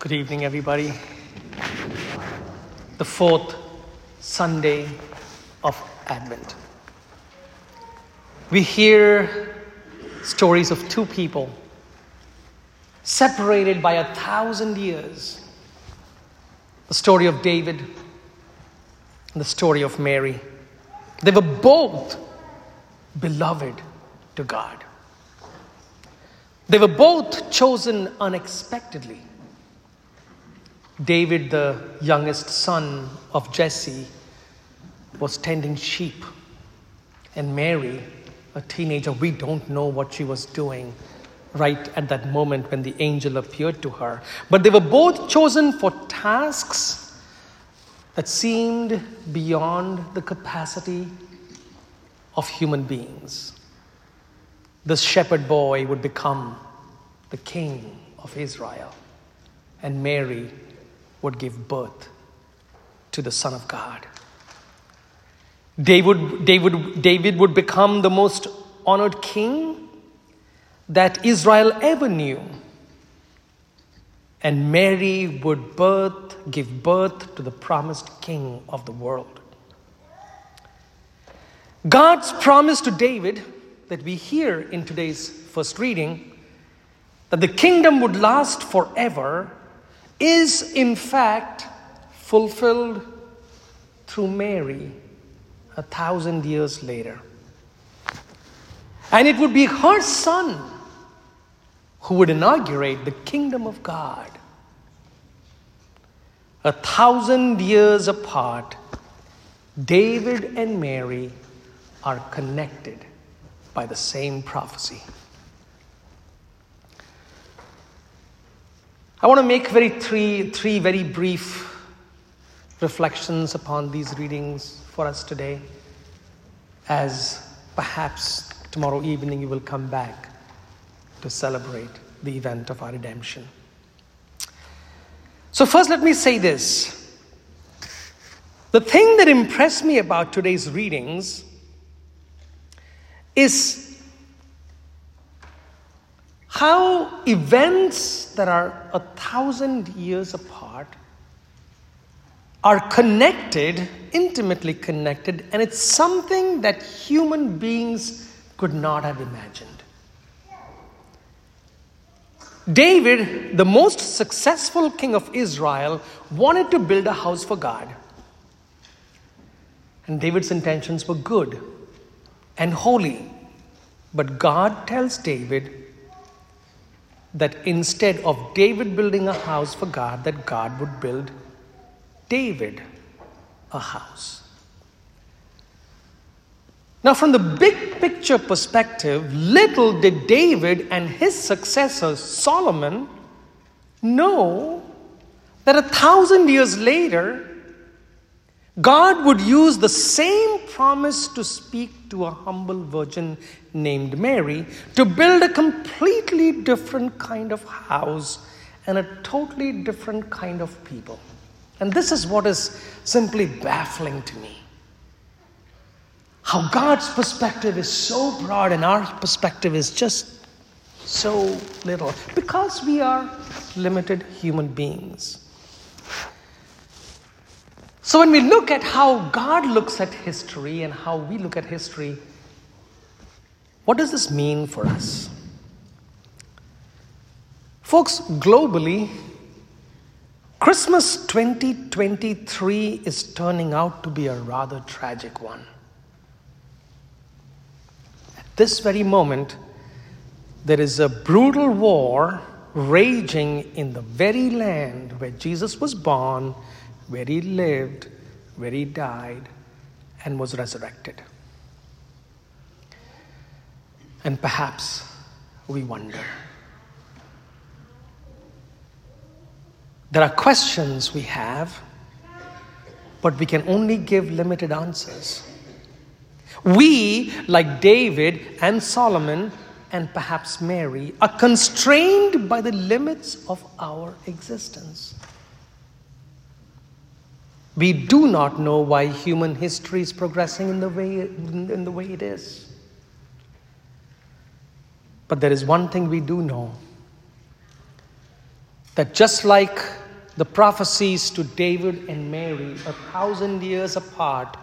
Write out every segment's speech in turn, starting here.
Good evening, everybody. The fourth Sunday of Advent. We hear stories of two people separated by a thousand years the story of David and the story of Mary. They were both beloved to God. They were both chosen unexpectedly. David, the youngest son of Jesse, was tending sheep. And Mary, a teenager, we don't know what she was doing right at that moment when the angel appeared to her. But they were both chosen for tasks that seemed beyond the capacity of human beings. This shepherd boy would become the king of Israel, and Mary would give birth to the Son of God. David, David, David would become the most honored king that Israel ever knew. And Mary would birth, give birth to the promised king of the world. God's promise to David that we hear in today's first reading that the kingdom would last forever is in fact fulfilled through Mary a thousand years later. And it would be her son who would inaugurate the kingdom of God. A thousand years apart, David and Mary are connected by the same prophecy. I want to make very three, three very brief reflections upon these readings for us today, as perhaps tomorrow evening you will come back to celebrate the event of our redemption. So, first, let me say this. The thing that impressed me about today's readings is how events that are a thousand years apart are connected, intimately connected, and it's something that human beings could not have imagined. David, the most successful king of Israel, wanted to build a house for God. And David's intentions were good and holy. But God tells David that instead of David building a house for God, that God would build David a house. Now, from the big picture perspective, little did David and his successor Solomon know that a thousand years later, God would use the same promise to speak to a humble virgin named Mary to build a completely different kind of house and a totally different kind of people. And this is what is simply baffling to me. How God's perspective is so broad and our perspective is just so little because we are limited human beings. So, when we look at how God looks at history and how we look at history, what does this mean for us? Folks, globally, Christmas 2023 is turning out to be a rather tragic one. At this very moment, there is a brutal war raging in the very land where Jesus was born, where he lived, where he died, and was resurrected. And perhaps we wonder. There are questions we have, but we can only give limited answers. We, like David and Solomon, and perhaps Mary, are constrained by the limits of our existence. We do not know why human history is progressing in the way, in the way it is. But there is one thing we do know that just like the prophecies to David and Mary, a thousand years apart,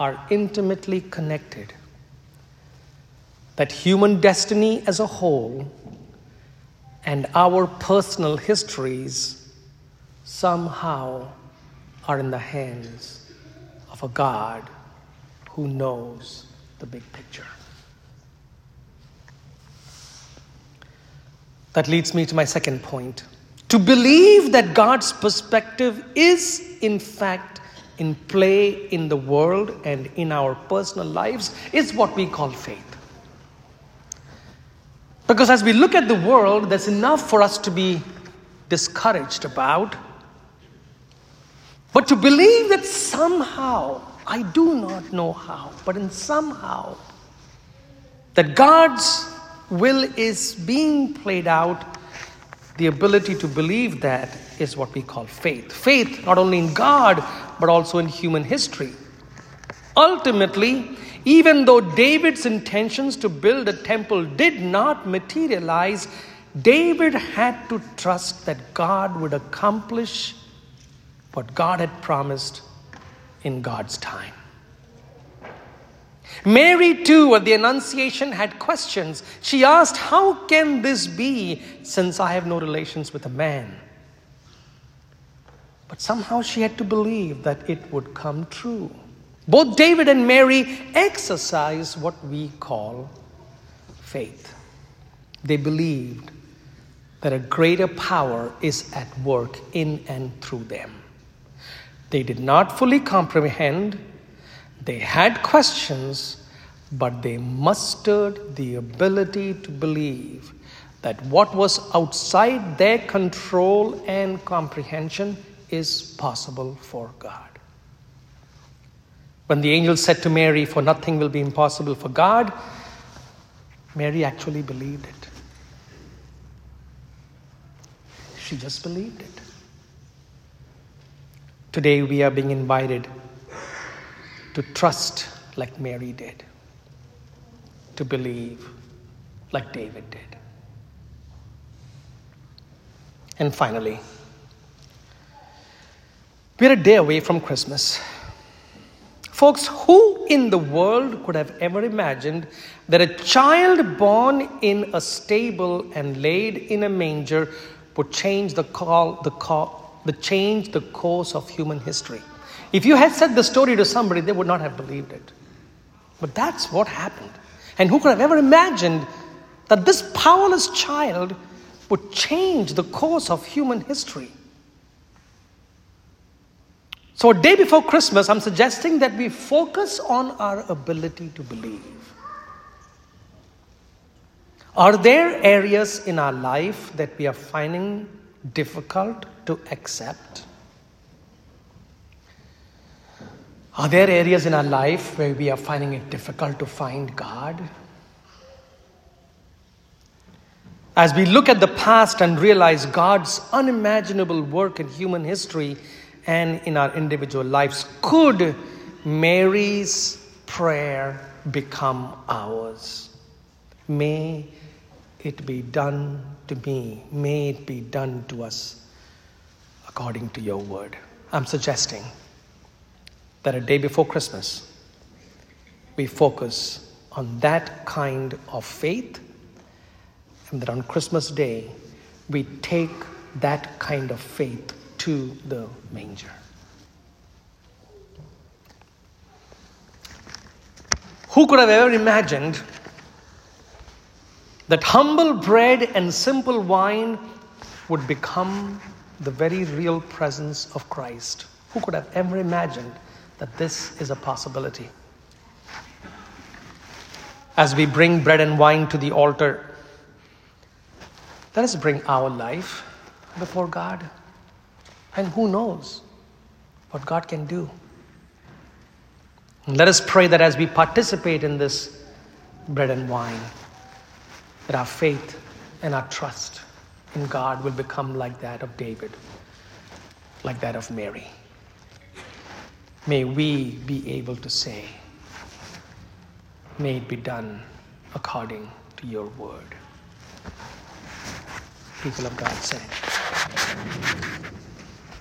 are intimately connected. That human destiny as a whole and our personal histories somehow are in the hands of a God who knows the big picture. That leads me to my second point. To believe that God's perspective is, in fact, in play in the world and in our personal lives is what we call faith. Because as we look at the world, there's enough for us to be discouraged about. But to believe that somehow, I do not know how, but in somehow, that God's will is being played out, the ability to believe that is what we call faith. Faith not only in God, but also in human history. Ultimately, even though David's intentions to build a temple did not materialize, David had to trust that God would accomplish what God had promised in God's time. Mary, too, at the Annunciation, had questions. She asked, How can this be since I have no relations with a man? But somehow she had to believe that it would come true. Both David and Mary exercised what we call faith. They believed that a greater power is at work in and through them. They did not fully comprehend, they had questions, but they mustered the ability to believe that what was outside their control and comprehension is possible for God. When the angel said to Mary, For nothing will be impossible for God, Mary actually believed it. She just believed it. Today we are being invited to trust like Mary did, to believe like David did. And finally, we're a day away from Christmas. Folks, who in the world could have ever imagined that a child born in a stable and laid in a manger would change the call, the call, the change the course of human history? If you had said the story to somebody, they would not have believed it. But that's what happened. And who could have ever imagined that this powerless child would change the course of human history? So, a day before Christmas, I'm suggesting that we focus on our ability to believe. Are there areas in our life that we are finding difficult to accept? Are there areas in our life where we are finding it difficult to find God? As we look at the past and realize God's unimaginable work in human history, and in our individual lives. Could Mary's prayer become ours? May it be done to me. May it be done to us according to your word. I'm suggesting that a day before Christmas, we focus on that kind of faith, and that on Christmas Day, we take that kind of faith to the manger. Who could have ever imagined that humble bread and simple wine would become the very real presence of Christ? Who could have ever imagined that this is a possibility? As we bring bread and wine to the altar, let us bring our life before God. And who knows what God can do? And let us pray that as we participate in this bread and wine, that our faith and our trust in God will become like that of David, like that of Mary. May we be able to say, May it be done according to your word. People of God say,